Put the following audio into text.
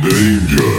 danger.